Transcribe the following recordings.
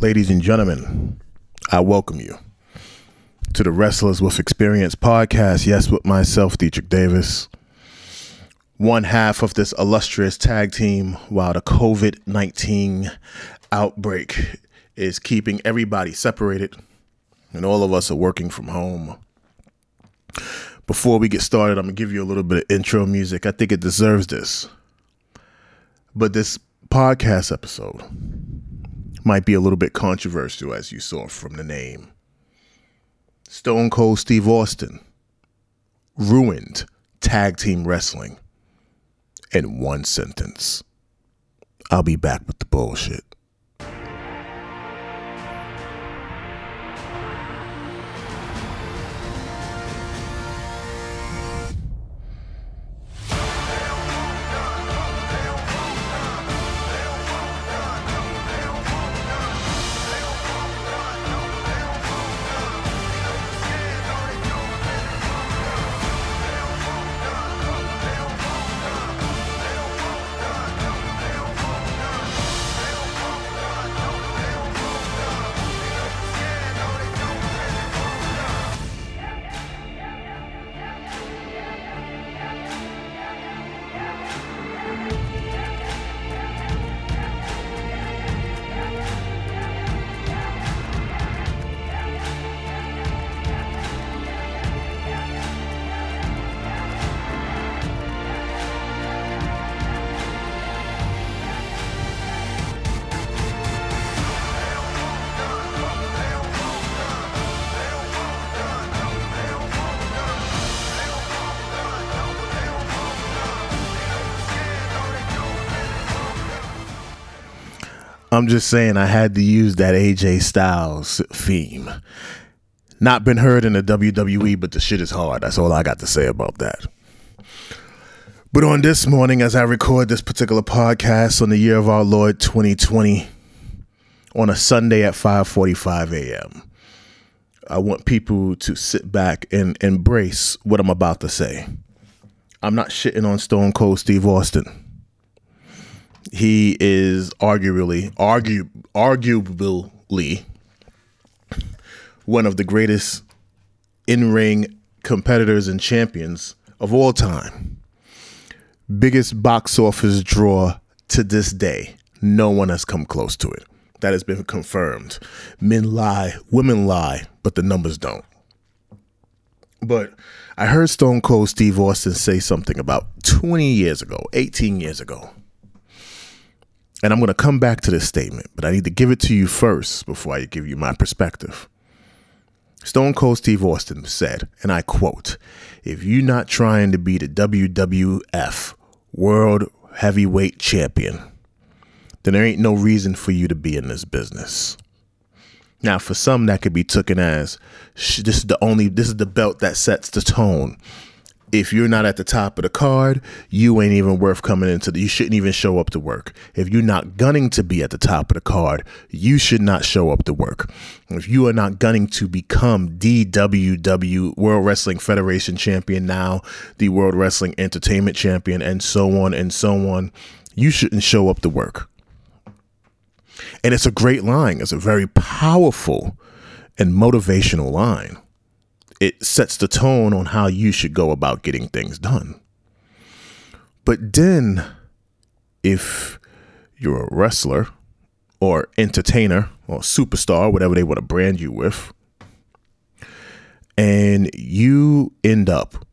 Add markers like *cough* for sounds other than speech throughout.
Ladies and gentlemen, I welcome you to the Wrestlers with Experience podcast. Yes, with myself, Deitrich Davis, one half of this illustrious tag team while the COVID 19 outbreak is keeping everybody separated and all of us are working from home. Before we get started, I'm going to give you a little bit of intro music. I think it deserves this. But this podcast episode might be a little bit controversial, as you saw from the name. Stone Cold Steve Austin ruined tag team wrestling in one sentence. I'll be back with the bullshit. I'm just saying I had to use that AJ Styles theme. Not been heard in the WWE, but the shit is hard. That's all I got to say about that. But on this morning, as I record this particular podcast on the year of our Lord 2020, on a Sunday at 5:45 a.m., I want people to sit back and embrace what I'm about to say. I'm not shitting on Stone Cold Steve Austin he is arguably argue arguably one of the greatest in-ring competitors and champions of all time. Biggest box office draw to this day. No one has come close to it. That has been confirmed. Men lie, women lie, but the numbers don't. But I heard Stone Cold Steve Austin say something about 20 years ago, 18 years ago and I'm going to come back to this statement, but I need to give it to you first before I give you my perspective. Stone Cold Steve Austin said, and I quote, If you're not trying to be the WWF World Heavyweight Champion, then there ain't no reason for you to be in this business. Now, for some, that could be taken as this is the only, this is the belt that sets the tone if you're not at the top of the card, you ain't even worth coming into the, you shouldn't even show up to work. If you're not gunning to be at the top of the card, you should not show up to work. If you are not gunning to become DWW World Wrestling Federation champion now, the World Wrestling Entertainment champion, and so on and so on, you shouldn't show up to work. And it's a great line. It's a very powerful and motivational line it sets the tone on how you should go about getting things done. But then, if you're a wrestler or entertainer or superstar, whatever they want to brand you with, and you end up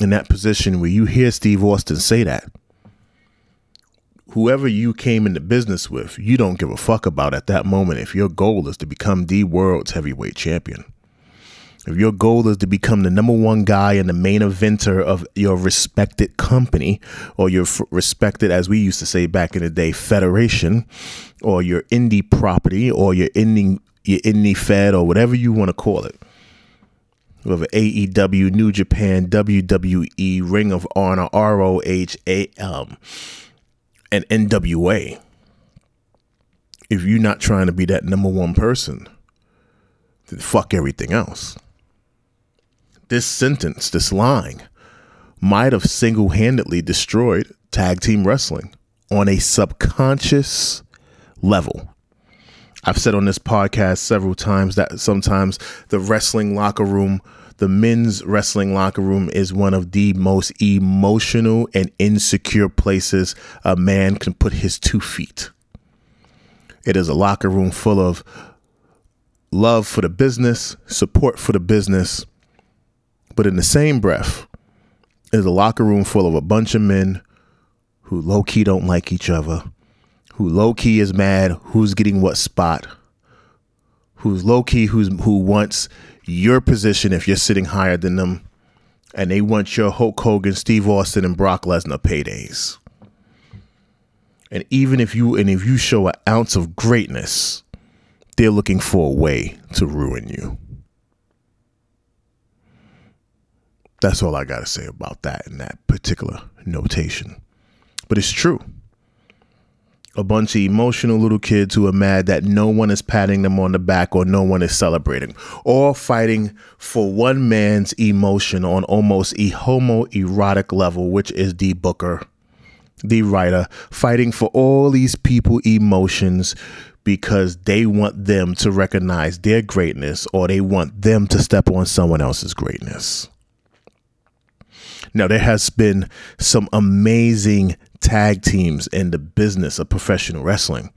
in that position where you hear Steve Austin say that, whoever you came into business with, you don't give a fuck about at that moment if your goal is to become the world's heavyweight champion. If your goal is to become the number one guy and the main eventer of your respected company or your f- respected, as we used to say back in the day, federation or your indie property or your indie, your indie fed or whatever you want to call it, whether AEW, New Japan, WWE, Ring of Honor, ROH, AM, um, and NWA. If you're not trying to be that number one person, then fuck everything else this sentence, this line, might have single handedly destroyed tag team wrestling on a subconscious level. I've said on this podcast several times that sometimes the wrestling locker room, the men's wrestling locker room, is one of the most emotional and insecure places a man can put his two feet. It is a locker room full of love for the business, support for the business, but in the same breath, is a locker room full of a bunch of men who low key don't like each other, who low key is mad who's getting what spot, who's low key who's who wants your position if you're sitting higher than them, and they want your Hulk Hogan, Steve Austin, and Brock Lesnar paydays. And even if you and if you show an ounce of greatness, they're looking for a way to ruin you. That's all I got to say about that in that particular notation. But it's true. A bunch of emotional little kids who are mad that no one is patting them on the back or no one is celebrating, or fighting for one man's emotion on almost a homoerotic level, which is the Booker, the writer, fighting for all these people' emotions because they want them to recognize their greatness or they want them to step on someone else's greatness. Now, there has been some amazing tag teams in the business of professional wrestling.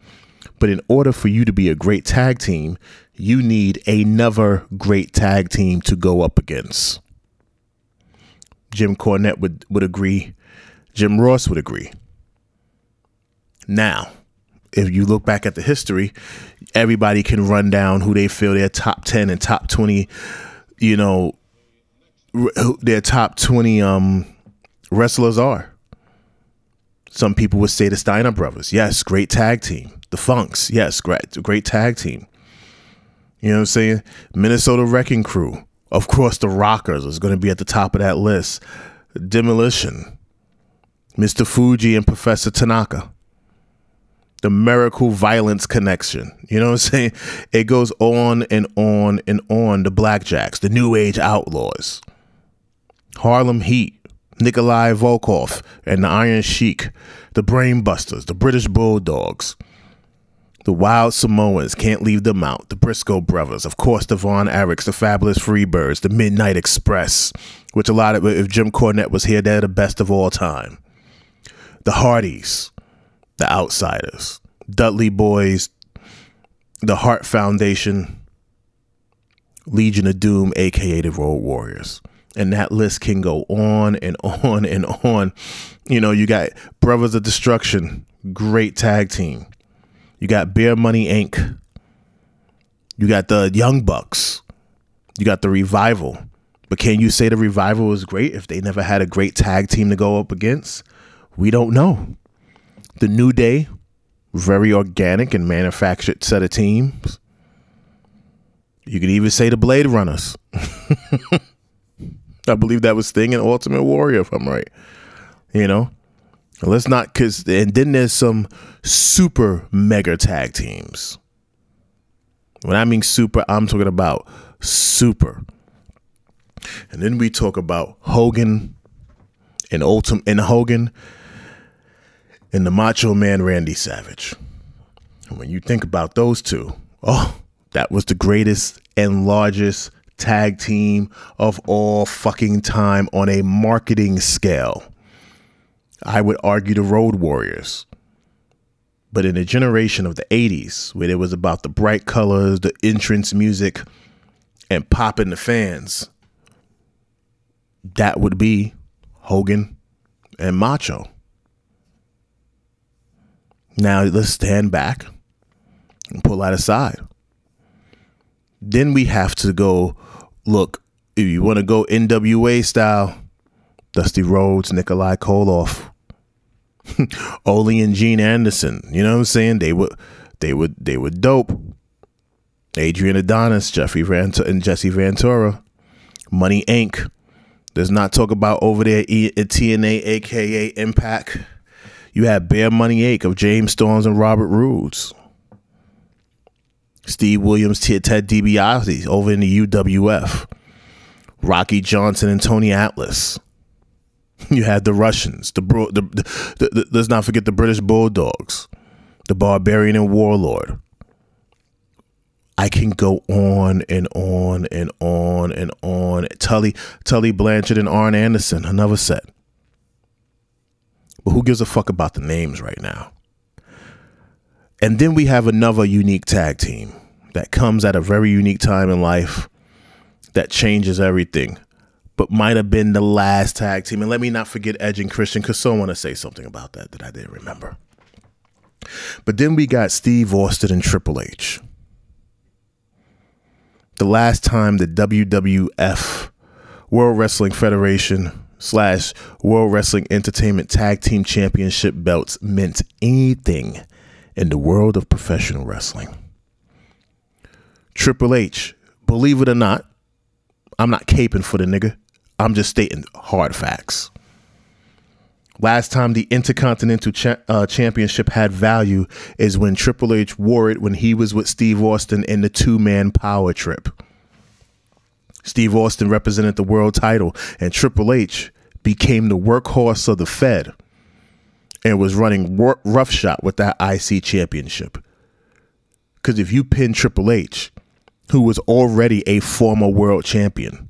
But in order for you to be a great tag team, you need another great tag team to go up against. Jim Cornette would, would agree. Jim Ross would agree. Now, if you look back at the history, everybody can run down who they feel their top 10 and top 20, you know, their top 20 um, wrestlers are. Some people would say the Steiner brothers. Yes, great tag team. The Funks. Yes, great, great tag team. You know what I'm saying? Minnesota Wrecking Crew. Of course, the Rockers is going to be at the top of that list. Demolition. Mr. Fuji and Professor Tanaka the miracle violence connection. You know what I'm saying? It goes on and on and on. The Blackjacks, the New Age Outlaws, Harlem Heat, Nikolai Volkov, and the Iron Sheik, the Brainbusters, the British Bulldogs, the Wild Samoans, can't leave them out, the Briscoe Brothers, of course, the Von Erichs, the Fabulous Freebirds, the Midnight Express, which a lot of, if Jim Cornette was here, they're the best of all time. The Hardys, the Outsiders, Dudley Boys, the Hart Foundation, Legion of Doom, aka the Road Warriors. And that list can go on and on and on. You know, you got Brothers of Destruction, great tag team. You got Beer Money Inc. You got the Young Bucks. You got the Revival. But can you say the Revival was great if they never had a great tag team to go up against? We don't know. The New Day, very organic and manufactured set of teams. You could even say the Blade Runners. *laughs* I believe that was Sting and Ultimate Warrior, if I'm right. You know, let's not because and then there's some super mega tag teams. When I mean super, I'm talking about super. And then we talk about Hogan and Ultimate and Hogan and the Macho Man Randy Savage. And when you think about those two, oh, that was the greatest and largest tag team of all fucking time on a marketing scale. I would argue the Road Warriors. But in a generation of the 80s, where it was about the bright colors, the entrance music, and popping the fans, that would be Hogan and Macho. Now let's stand back and pull that aside. Then we have to go look, if you want to go NWA style, Dusty Rhodes, Nikolai Koloff, *laughs* Ole and Gene Anderson. You know what I'm saying? They were they would they were dope. Adrian Adonis, Jeffrey Vant- and Jesse Ventura, Money Inc. Does not talk about over there uh, at TNA, aka Impact. You had Beer Money Inc. of James Storms and Robert Roodes. Steve Williams, Ted DiBiase over in the UWF. Rocky Johnson and Tony Atlas. *laughs* You had the Russians, the, bro, the, the, the, let's not forget the British Bulldogs, the Barbarian and Warlord. I can go on and on and on and on. Tully, Tully Blanchard and Arn Anderson, another set. But who gives a fuck about the names right now? And then we have another unique tag team that comes at a very unique time in life that changes everything, but might have been the last tag team. And let me not forget Edge and Christian because someone want to say something about that that I didn't remember. But then we got Steve Austin and Triple H. The last time the WWF World Wrestling Federation slash World Wrestling Entertainment Tag Team Championship belts meant anything in the world of professional wrestling. Triple H, believe it or not, I'm not caping for the nigga. I'm just stating hard facts. Last time the Intercontinental uh, Championship had value is when Triple H wore it when he was with Steve Austin in the two man power trip. Steve Austin represented the world title, and Triple H became the workhorse of the Fed and was running roughshod with that IC championship. Because if you pin Triple H, who was already a former world champion,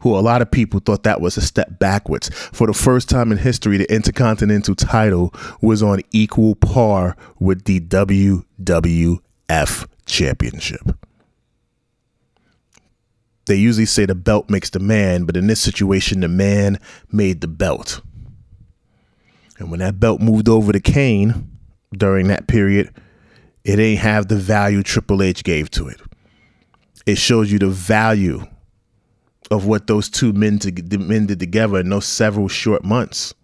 who a lot of people thought that was a step backwards, for the first time in history, the Intercontinental title was on equal par with the WWF championship. They usually say the belt makes the man, but in this situation, the man made the belt. And when that belt moved over to Kane during that period, it ain't have the value Triple H gave to it. It shows you the value of what those two men, to, men did together in those several short months.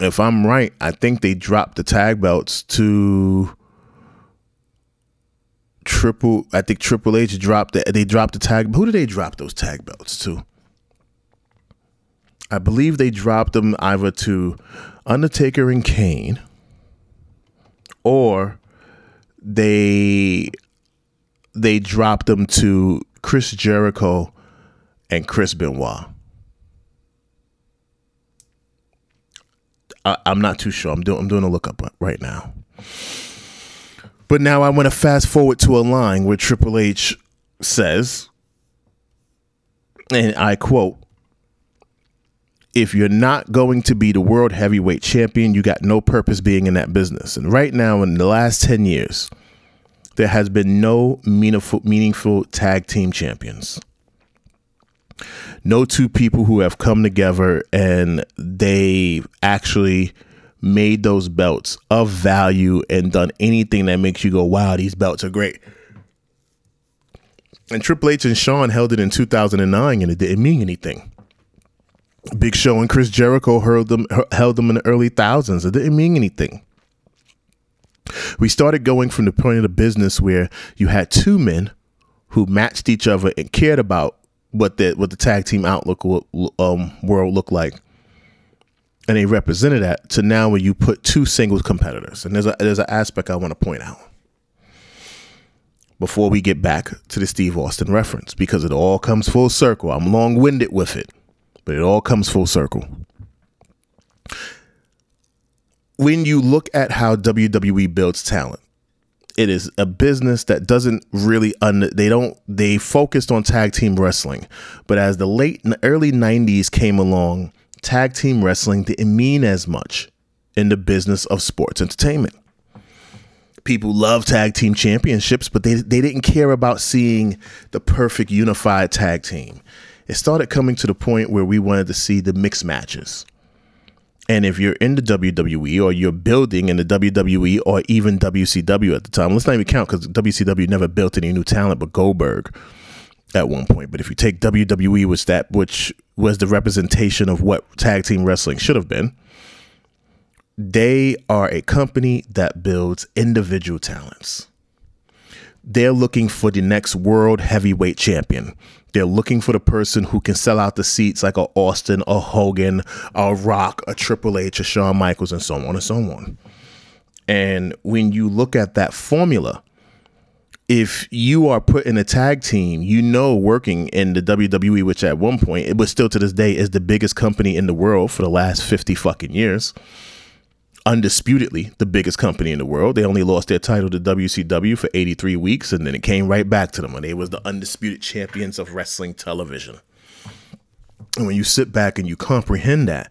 If I'm right, I think they dropped the tag belts to Triple. I think Triple H dropped the, They dropped the tag. Who did they drop those tag belts to? I believe they dropped them either to Undertaker and Kane, or they they dropped them to Chris Jericho and Chris Benoit. I, am not too sure. I'm doing I'm doing a lookup right now. But now I want to fast forward to a line where Triple H says, and I quote, if you're not going to be the world heavyweight champion, you got no purpose being in that business. And right now, in the last 10 years, there has been no meaningful, meaningful tag team champions. No two people who have come together and they actually made those belts of value and done anything that makes you go, wow, these belts are great. And Triple H and Shawn held it in 2009 and it didn't mean anything. Big Show and Chris Jericho held them held them in the early thousands. It didn't mean anything. We started going from the point of the business where you had two men who matched each other and cared about what the what the tag team outlook um, world looked like, and they represented that. To now, when you put two singles competitors, and there's a there's an aspect I want to point out before we get back to the Steve Austin reference because it all comes full circle. I'm long winded with it but it all comes full circle. When you look at how WWE builds talent, it is a business that doesn't really un- they don't they focused on tag team wrestling, but as the late and early 90s came along, tag team wrestling didn't mean as much in the business of sports entertainment. People love tag team championships, but they they didn't care about seeing the perfect unified tag team it started coming to the point where we wanted to see the mixed matches. And if you're in the WWE or you're building in the WWE or even WCW at the time, let's not even count because WCW never built any new talent but Goldberg at one point. But if you take WWE was that which was the representation of what tag team wrestling should have been, they are a company that builds individual talents. They're looking for the next world heavyweight champion. They're looking for the person who can sell out the seats like a Austin, a Hogan, a Rock, a Triple H, a Shawn Michaels, and so on and so on. And when you look at that formula, if you are put in a tag team, you know, working in the WWE, which at one point, it was still to this day, is the biggest company in the world for the last 50 fucking years. Undisputedly the biggest company in the world. They only lost their title to WCW for 83 weeks, and then it came right back to them. And they was the undisputed champions of wrestling television. And when you sit back and you comprehend that,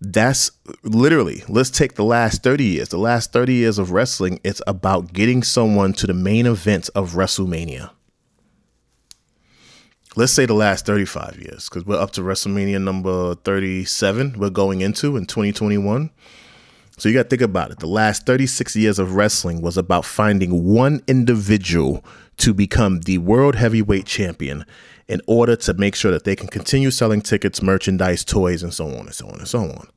that's literally let's take the last 30 years the last 30 years of wrestling it's about getting someone to the main event of wrestlemania let's say the last 35 years because we're up to wrestlemania number 37 we're going into in 2021 so you got to think about it the last 36 years of wrestling was about finding one individual to become the world heavyweight champion in order to make sure that they can continue selling tickets, merchandise, toys, and so on and so on and so on.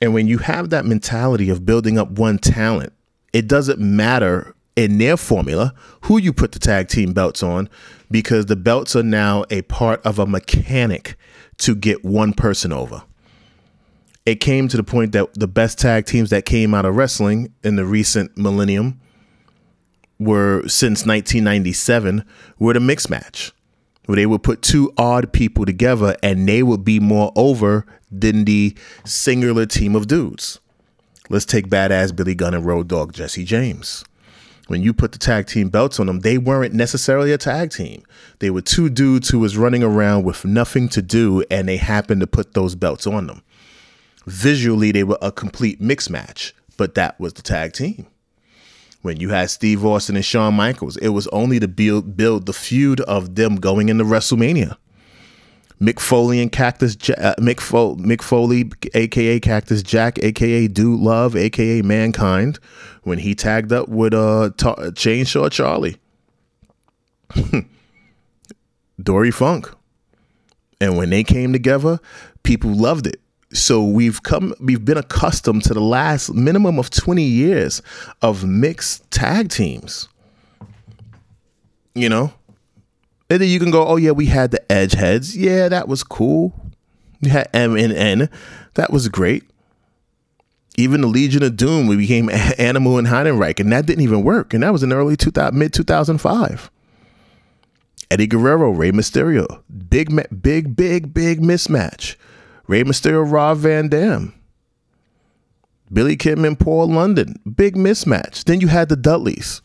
And when you have that mentality of building up one talent, it doesn't matter in their formula who you put the tag team belts on because the belts are now a part of a mechanic to get one person over. It came to the point that the best tag teams that came out of wrestling in the recent millennium were since 1997 were the mixed match where they would put two odd people together and they would be more over than the singular team of dudes. Let's take badass Billy Gunn and Road Dog Jesse James. When you put the tag team belts on them, they weren't necessarily a tag team. They were two dudes who was running around with nothing to do and they happened to put those belts on them. Visually, they were a complete mix match, but that was the tag team. When you had Steve Austin and Shawn Michaels, it was only to build build the feud of them going into WrestleMania. Mick Foley and Cactus uh, Mick, Fo- Mick Foley, aka Cactus Jack, aka Dude Love, aka Mankind, when he tagged up with uh ta- Chainsaw Charlie, *laughs* Dory Funk, and when they came together, people loved it so we've come we've been accustomed to the last minimum of 20 years of mixed tag teams. You know? And then you can go oh yeah we had the edge heads. Yeah that was cool. We had m and n. That was great. Even the legion of doom we became *laughs* animal and heidenreich and that didn't even work and that was in early 2000 mid 2005 eddie guerrero Rey mysterio big big big big mismatch Rey Mysterio, Rob Van Dam. Billy Kidman and Paul London. Big mismatch. Then you had the Dudleys.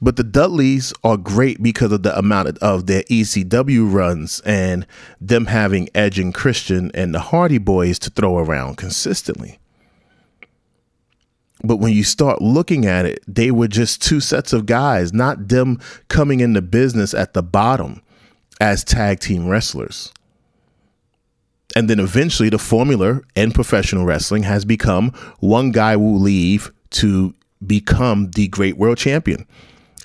But the Dudleys are great because of the amount of, their ECW runs and them having Edge and Christian and the Hardy Boys to throw around consistently. But when you start looking at it, they were just two sets of guys, not them coming into business at the bottom as tag team wrestlers. And then eventually the formula in professional wrestling has become one guy will leave to become the great world champion.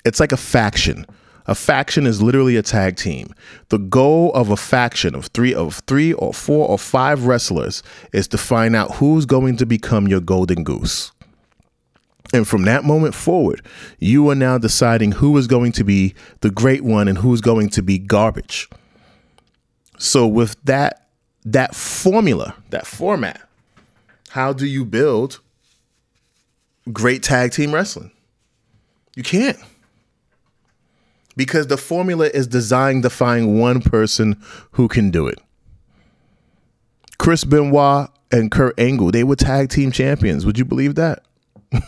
It's like a faction. A faction is literally a tag team. The goal of a faction of three of three or four or five wrestlers is to find out who's going to become your golden goose. And from that moment forward, you are now deciding who is going to be the great one and who's going to be garbage. So with that that formula, that format. How do you build great tag team wrestling? You can't. Because the formula is designed to find one person who can do it. Chris Benoit and Kurt Angle, they were tag team champions. Would you believe that? *laughs*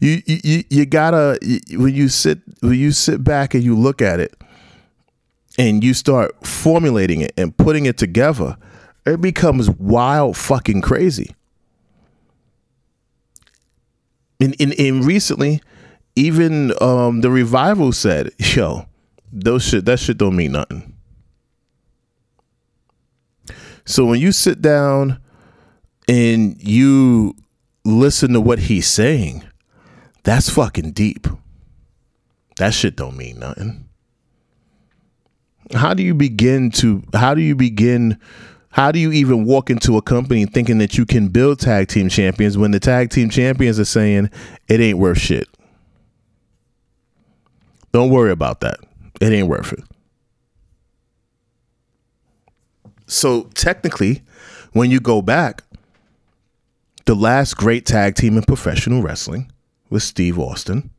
you, you you gotta when you sit when you sit back and you look at it and you start formulating it and putting it together, it becomes wild fucking crazy. And, in recently, even um, the revival said, "Yo, those shit that shit don't mean nothing." So when you sit down and you listen to what he's saying, that's fucking deep. That shit don't mean nothing how do you begin to how do you begin how do you even walk into a company thinking that you can build tag team champions when the tag team champions are saying it ain't worth shit? Don't worry about that. It ain't worth it. So technically when you go back the last great tag team in professional wrestling was steve austin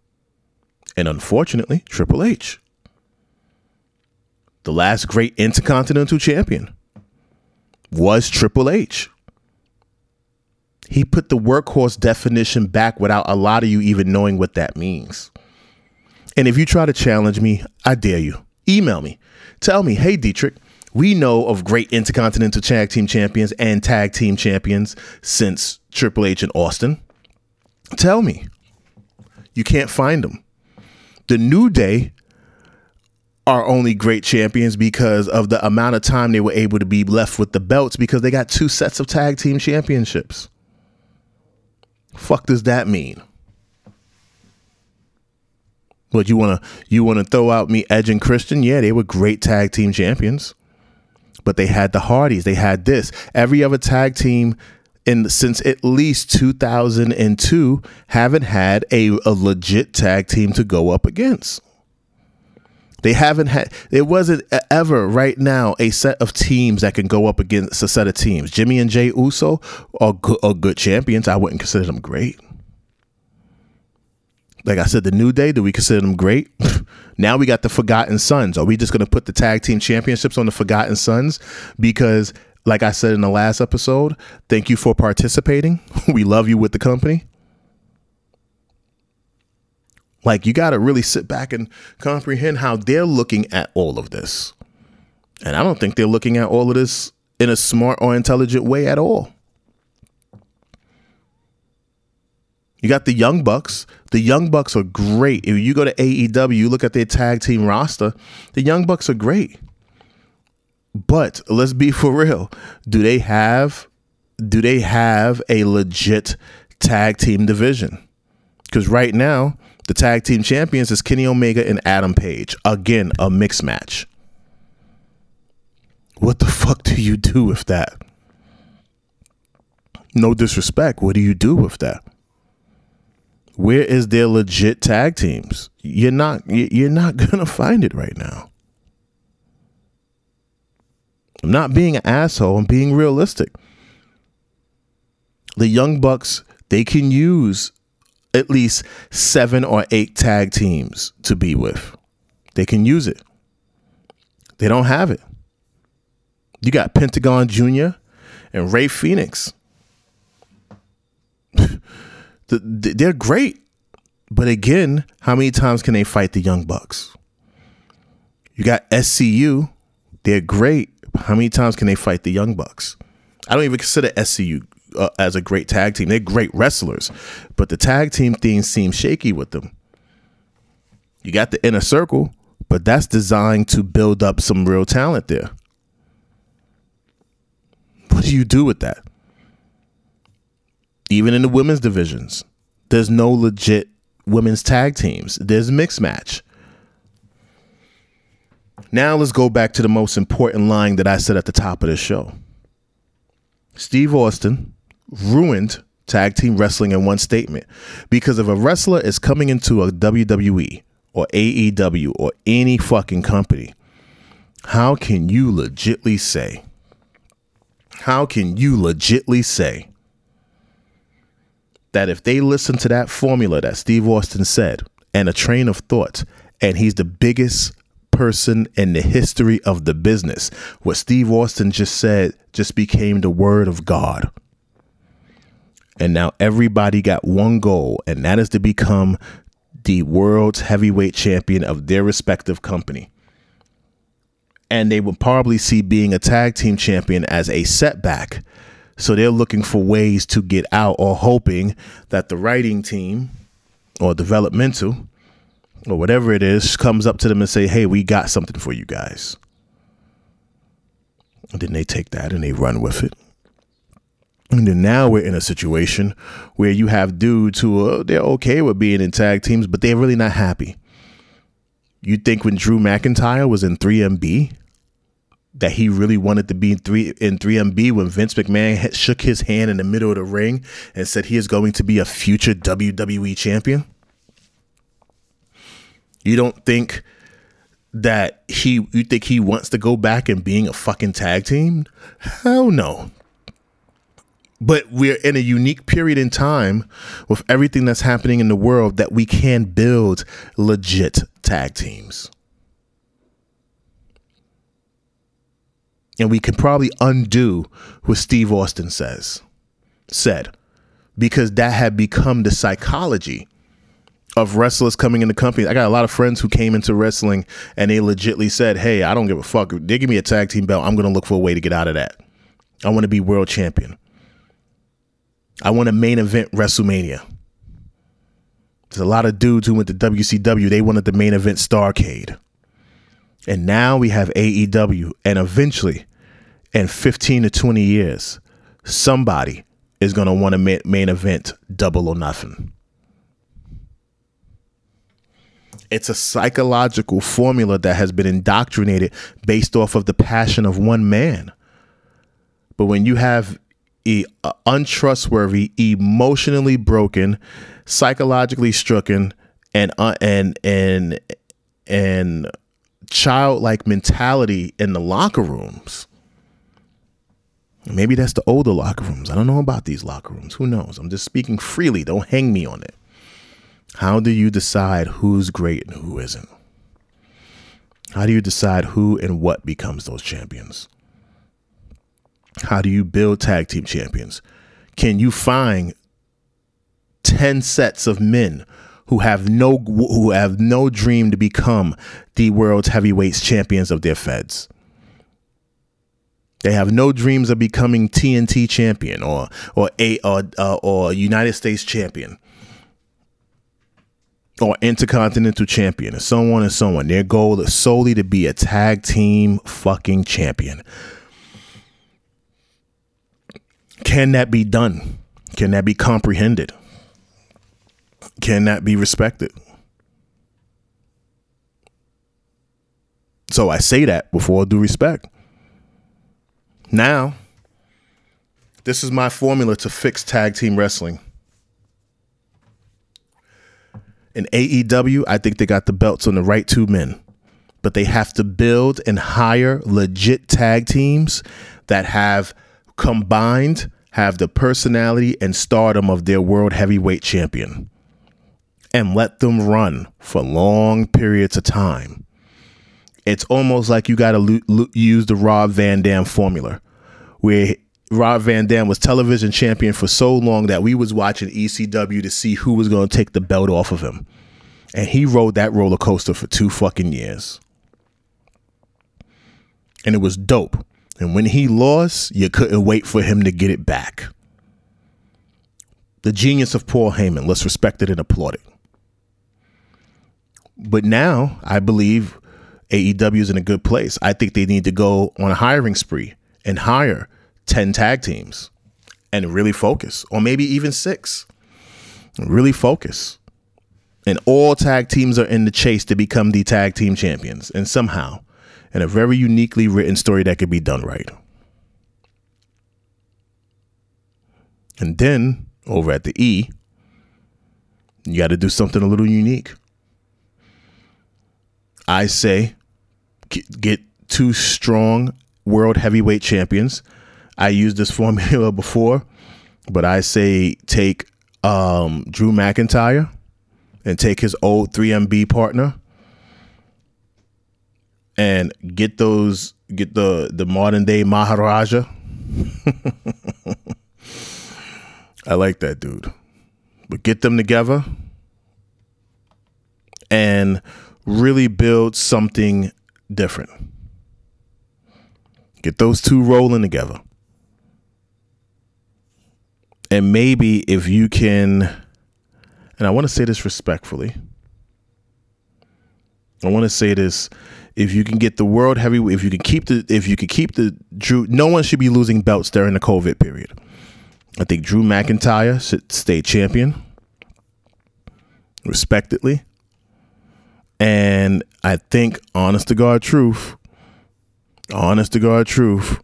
and unfortunately triple h the last great intercontinental champion was Triple H. He put the workhorse definition back without a lot of you even knowing what that means. And if you try to challenge me, I dare you. Email me. Tell me, hey, Deitrich, we know of great intercontinental tag team champions and tag team champions since Triple H and Austin. Tell me. You can't find them. The New Day are only great champions because of the amount of time they were able to be left with the belts because they got two sets of tag team championships. Fuck does that mean? What you wanna you wanna throw out me Edge and Christian? Yeah, they were great tag team champions, but they had the Hardys. They had this. Every other tag team in since at least 2002 haven't had a, a legit tag team to go up against. They haven't had. It wasn't ever right now a set of teams that can go up against a set of teams. Jimmy and Jey Uso are good, are good champions. I wouldn't consider them great. Like I said, the New Day. Do we consider them great? *laughs* now we got the Forgotten Sons. Are we just going to put the tag team championships on the Forgotten Sons because? Like I said in the last episode, thank you for participating. *laughs* we love you with the company. Like you got to really sit back and comprehend how they're looking at all of this. And I don't think they're looking at all of this in a smart or intelligent way at all. You got the Young Bucks. The Young Bucks are great. If you go to AEW, you look at their tag team roster, the Young Bucks are great. But let's be *laughs* for real. Do they have do they have a legit tag team division? Cuz right now, the tag team champions is Kenny Omega and Adam Page. Again, a mixed match. What the fuck do you do with that? No disrespect. What do you do with that? Where is their legit tag teams? You're not you're not *laughs* going to find it right now. I'm not being an asshole, I'm being realistic. The Young Bucks, they can use at least seven or eight tag teams to be with. They can use it. They don't have it. You got Pentagon Jr. and Rey Fenix. *laughs* They're great. But again, how many times can they fight the Young Bucks? You got SCU. They're great. How many times can they fight the Young Bucks? I don't even consider SCU uh, as a great tag team. They're great wrestlers, but the tag team thing seems shaky with them. You got the inner circle, but that's designed to build up some real talent there. What do you do with that? Even in the women's divisions, there's no legit women's tag teams. There's mixed match. Now let's go back to the most important line that I said at the top of the show. Steve Austin ruined tag team wrestling in one statement because if a wrestler is coming into a WWE or AEW or any fucking company, how can you legitly say, how can you legitly say that if they listen to that formula that Steve Austin said and a train of thought, and he's the biggest person in the history of the business, what Steve Austin just said just became the word of God. And now everybody got one goal, and that is to become the world's heavyweight champion of their respective company. And they would probably see being a tag team champion as a setback. So they're looking for ways to get out or hoping that the writing team or developmental or whatever it is comes up to them and say, "Hey, we got something for you guys." And then they take that and they run with it. And then now we're in a situation where you have dudes who are, they're okay with being in tag teams, but they're really not happy. You think when Drew McIntyre was in 3MB that he really wanted to be in 3 in 3MB when Vince McMahon shook his hand in the middle of the ring and said he is going to be a future WWE champion? You don't think that he you think he wants to go back and being a fucking tag team? Hell no. But we're in a unique period in time with everything that's happening in the world that we can build legit tag teams. And we can probably undo what Steve Austin says. Said. because that had become the psychology of wrestlers coming into companies. I got a lot of friends who came into wrestling and they legitly said, "Hey, I don't give a fuck. They give me a tag team belt. I'm going to look for a way to get out of that. I want to be world champion. I want to main event WrestleMania." There's a lot of dudes who went to WCW. They wanted the main event Starcade. And now we have AEW. And eventually, in 15 to 20 years, somebody is going to want to main event double or nothing. It's a psychological formula that has been indoctrinated based off of the passion of one man. But when you have a, a untrustworthy, emotionally broken, psychologically stricken, and uh, and and and childlike mentality in the locker rooms. Maybe that's the older locker rooms. I don't know about these locker rooms. Who knows? I'm just speaking freely. Don't hang me on it. How do you decide who's great and who isn't? How do you decide who and what becomes those champions? How do you build tag team champions? Can you find 10 sets of men who have no who have no dream to become the world's heavyweights champions of their feds? They have no dreams of becoming TNT champion or or a or, uh, or United States champion or intercontinental champion and so on and so on. Their goal is solely to be a tag team fucking champion. Can that be done? Can that be comprehended? Can that be respected? So I say that before due respect. Now, this is my formula to fix tag team wrestling. In AEW, I think they got the belts on the right two men, but they have to build and hire legit tag teams that have combined have the personality and stardom of their world heavyweight champion and let them run for long periods of time. It's almost like you got to lo- lo- use the Rob Van Dam formula, where Rob Van Dam was television champion for so long that we was watching ECW to see who was going to take the belt off of him. And he rode that roller coaster for two fucking years. And it was dope. And when he lost, you couldn't wait for him to get it back. The genius of Paul Heyman, let's respect it and applaud it. But now I believe AEW is in a good place. I think they need to go on a hiring spree and hire 10 tag teams and really focus, or maybe even six. Really focus. And all tag teams are in the chase to become the tag team champions. And somehow, in a very uniquely written story that could be done right. And then over at the E, you got to do something a little unique. I say get two strong world heavyweight champions. I used this *laughs* formula before, but I say take um, Drew McIntyre and take his old 3MB partner and get those get the the modern day Maharaja. *laughs* I like that dude. But get them together and really build something different. Get those two rolling together. And maybe if you can, and I want to say this respectfully, I want to say this if you can get the world heavy if you can keep the if you can keep the Drew no one should be losing belts during the COVID period. I think Drew McIntyre should stay champion respectedly. And I think, honest to God truth, honest to God truth,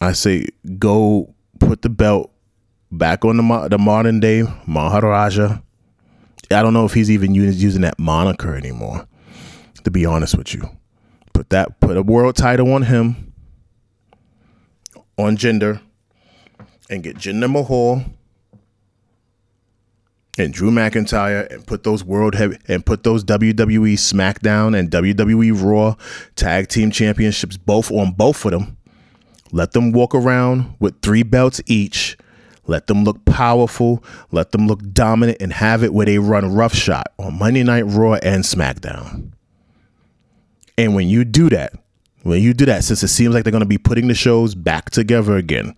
I say go put the belt back on the the modern day Maharaja. I don't know if he's even using that moniker anymore. To be honest with you, put that put a world title on him, on Jinder, and get Jinder Mahal and Drew McIntyre and put those world heavy and put those WWE SmackDown and WWE Raw tag team championships both on both of them. Let them walk around with three belts each. Let them look powerful, let them look dominant, and have it where they run roughshod on Monday Night Raw and SmackDown. And when you do that, when you do that, since it seems like they're going to be putting the shows back together again,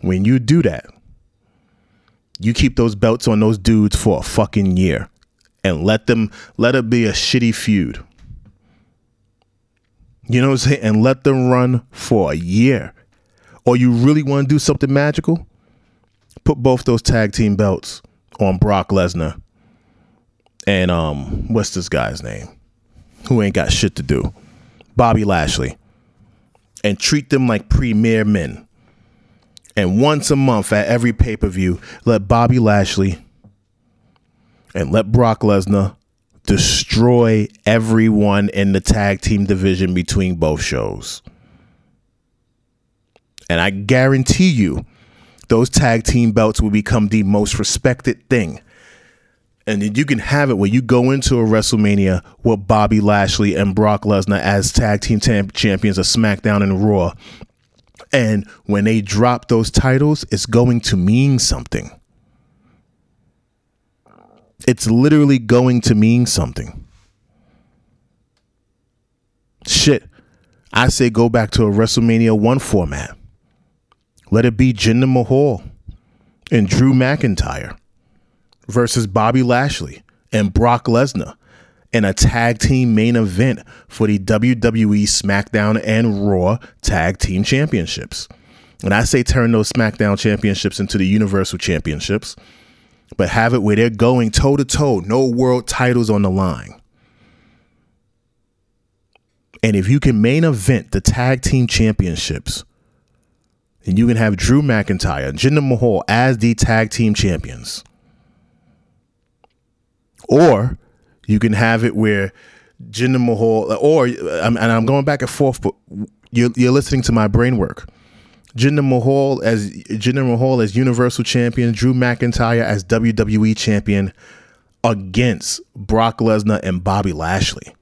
when you do that, you keep those belts on those dudes for a fucking year and let them let it be a shitty feud. You know what I'm saying? And let them run for a year. Or you really want to do something magical? Put both those tag team belts on Brock Lesnar and um what's this guy's name? Who ain't got shit to do? Bobby Lashley. And treat them like premier men. And once a month at every pay-per-view, let Bobby Lashley and let Brock Lesnar destroy everyone in the tag team division between both shows. And I guarantee you, those tag team belts will become the most respected thing. And you can have it where you go into a WrestleMania with Bobby Lashley and Brock Lesnar as tag team tam- champions of SmackDown and Raw. And when they drop those titles, it's going to mean something. It's literally going to mean something. Shit. I say go back to a WrestleMania 1 format. Let it be Jinder Mahal and Drew McIntyre versus Bobby Lashley and Brock Lesnar in a tag team main event for the WWE SmackDown and Raw Tag Team Championships. And I say turn those SmackDown championships into the Universal Championships but have it where they're going toe to toe, no world titles on the line. And if you can main event the tag team championships, then you can have Drew McIntyre and Jinder Mahal as the tag team champions. Or you can have it where Jinder Mahal, or and I'm going back and forth, but you're, you're listening to my brain work. Jinder Mahal as Jinder Mahal as Universal Champion, Drew McIntyre as WWE Champion against Brock Lesnar and Bobby Lashley.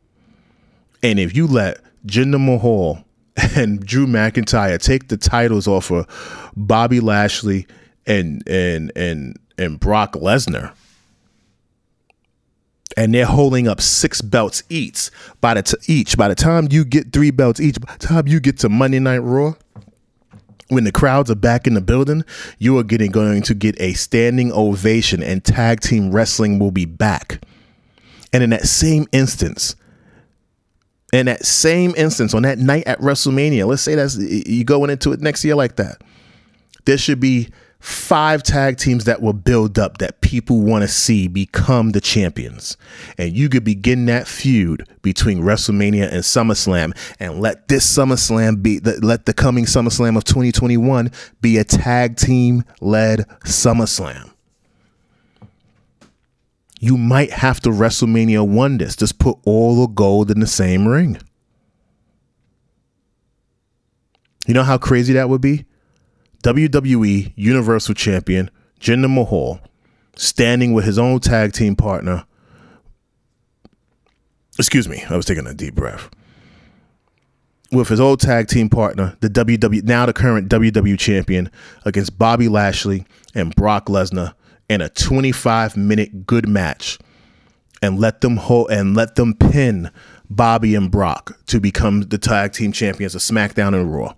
And if you let Jinder Mahal *laughs* and Drew McIntyre take the titles off of Bobby Lashley and and and and Brock Lesnar, and they're holding up six belts each by the t- each by the time you get three belts each by the time you get to Monday Night Raw when the crowds are back in the building, you are getting going to get a standing ovation and tag team wrestling will be back. And in that same instance, in that same instance, on that night at WrestleMania, let's say that's you going into it next year like that, there should be five tag teams that will build up that people want to see become the champions. And you could begin that feud between WrestleMania and SummerSlam and let this SummerSlam be let the coming SummerSlam of 2021 be a tag team led SummerSlam. You might have to WrestleMania one this. Just put all the gold in the same ring. You know how crazy that would be? WWE Universal Champion Jinder Mahal standing with his own tag team partner. Excuse me, I was taking a deep breath. With his old tag team partner, the WWE now the current WWE champion, against Bobby Lashley and Brock Lesnar in a 25 minute good match, and let them hold and let them pin Bobby and Brock to become the tag team champions of SmackDown and Raw.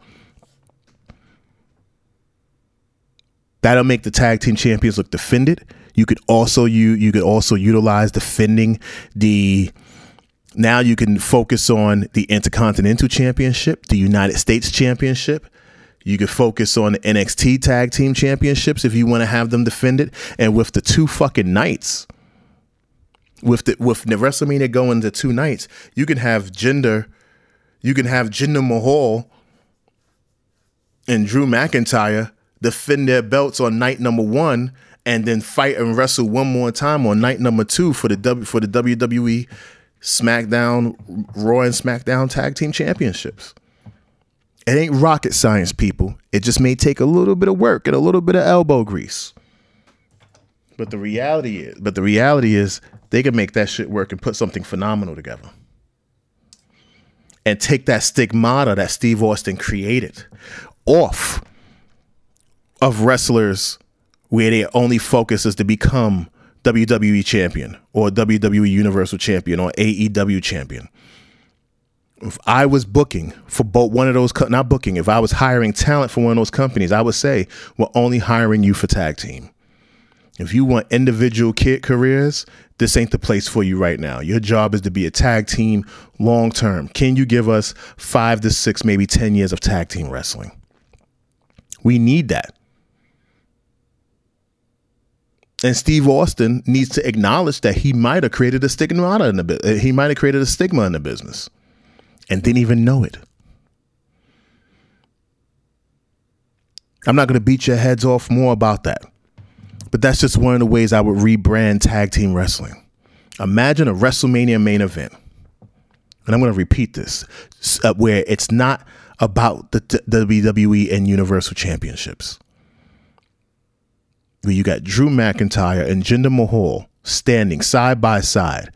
That'll make the tag team champions look defended. You could also you you could also utilize defending the now you can focus on the Intercontinental Championship, the United States Championship. You could focus on the NXT Tag Team Championships if you want to have them defended. And with the two fucking nights, with the with the WrestleMania going to two nights, you can have Jinder, you can have Jinder Mahal and Drew McIntyre defend their belts on night number one and then fight and wrestle one more time on night number two for the W for the WWE SmackDown Raw and SmackDown Tag Team Championships. It ain't rocket science, people. It just may take a little bit of work and a little bit of elbow grease. But the reality is, but the reality is they can make that shit work and put something phenomenal together. And take that stigmata that Steve Austin created off of wrestlers where their only focus is to become WWE champion or WWE Universal champion or AEW champion. If I was booking for both one of those, co- not booking, if I was hiring talent for one of those companies, I would say we're only hiring you for tag team. If you want individual kid careers, this ain't the place for you right now. Your job is to be a tag team long term. Can you give us five to six, maybe 10 years of tag team wrestling? We need that. And Steve Austin needs to acknowledge that he might have created a stigma in the he might have created a stigma in the business and didn't even know it. I'm not going to beat your heads off more about that. But that's just one of the ways I would rebrand tag team wrestling. Imagine a WrestleMania main event. And I'm going to repeat this uh, where it's not about the WWE and Universal Championships. Where you got Drew McIntyre and Jinder Mahal standing side by side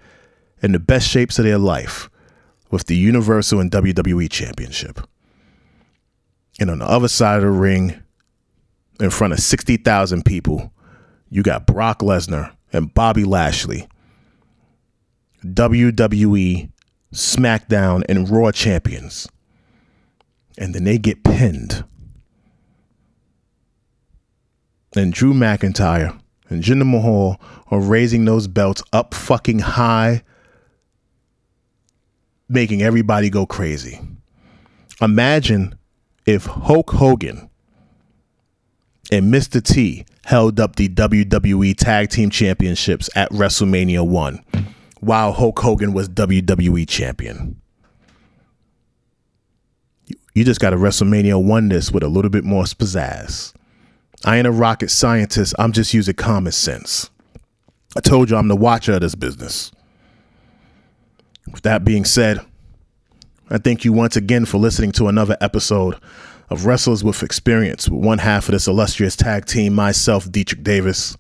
in the best shapes of their life with the Universal and WWE Championship. And on the other side of the ring, in front of 60,000 people, you got Brock Lesnar and Bobby Lashley, WWE, SmackDown, and Raw champions. And then they get pinned. And Drew McIntyre and Jinder Mahal are raising those belts up fucking high, making everybody go crazy. Imagine if Hulk Hogan and Mr. T held up the WWE Tag Team Championships at WrestleMania 1 while Hulk Hogan was WWE Champion. You just got a WrestleMania 1 this with a little bit more pizzazz. I ain't a rocket scientist, I'm just using common sense. I told you I'm the watcher of this business. With that being said, I thank you once again for listening to another episode of Wrestlers with Experience with one half of this illustrious tag team, myself, Deitrich Davis.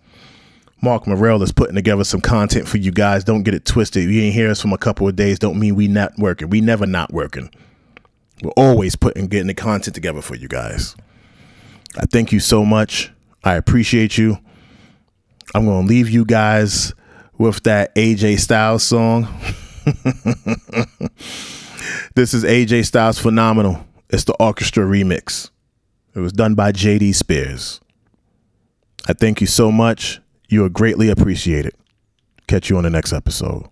Mark Morel is putting together some content for you guys. Don't get it twisted. You ain't hear us from a couple of days. Don't mean we not working. We never not working. We're always putting getting the content together for you guys. I thank you so much. I appreciate you. I'm gonna leave you guys with that AJ Styles song. *laughs* this is AJ Styles Phenomenal. It's the orchestra remix. It was done by JD Spears. I thank you so much. You are greatly appreciated. Catch you on the next episode.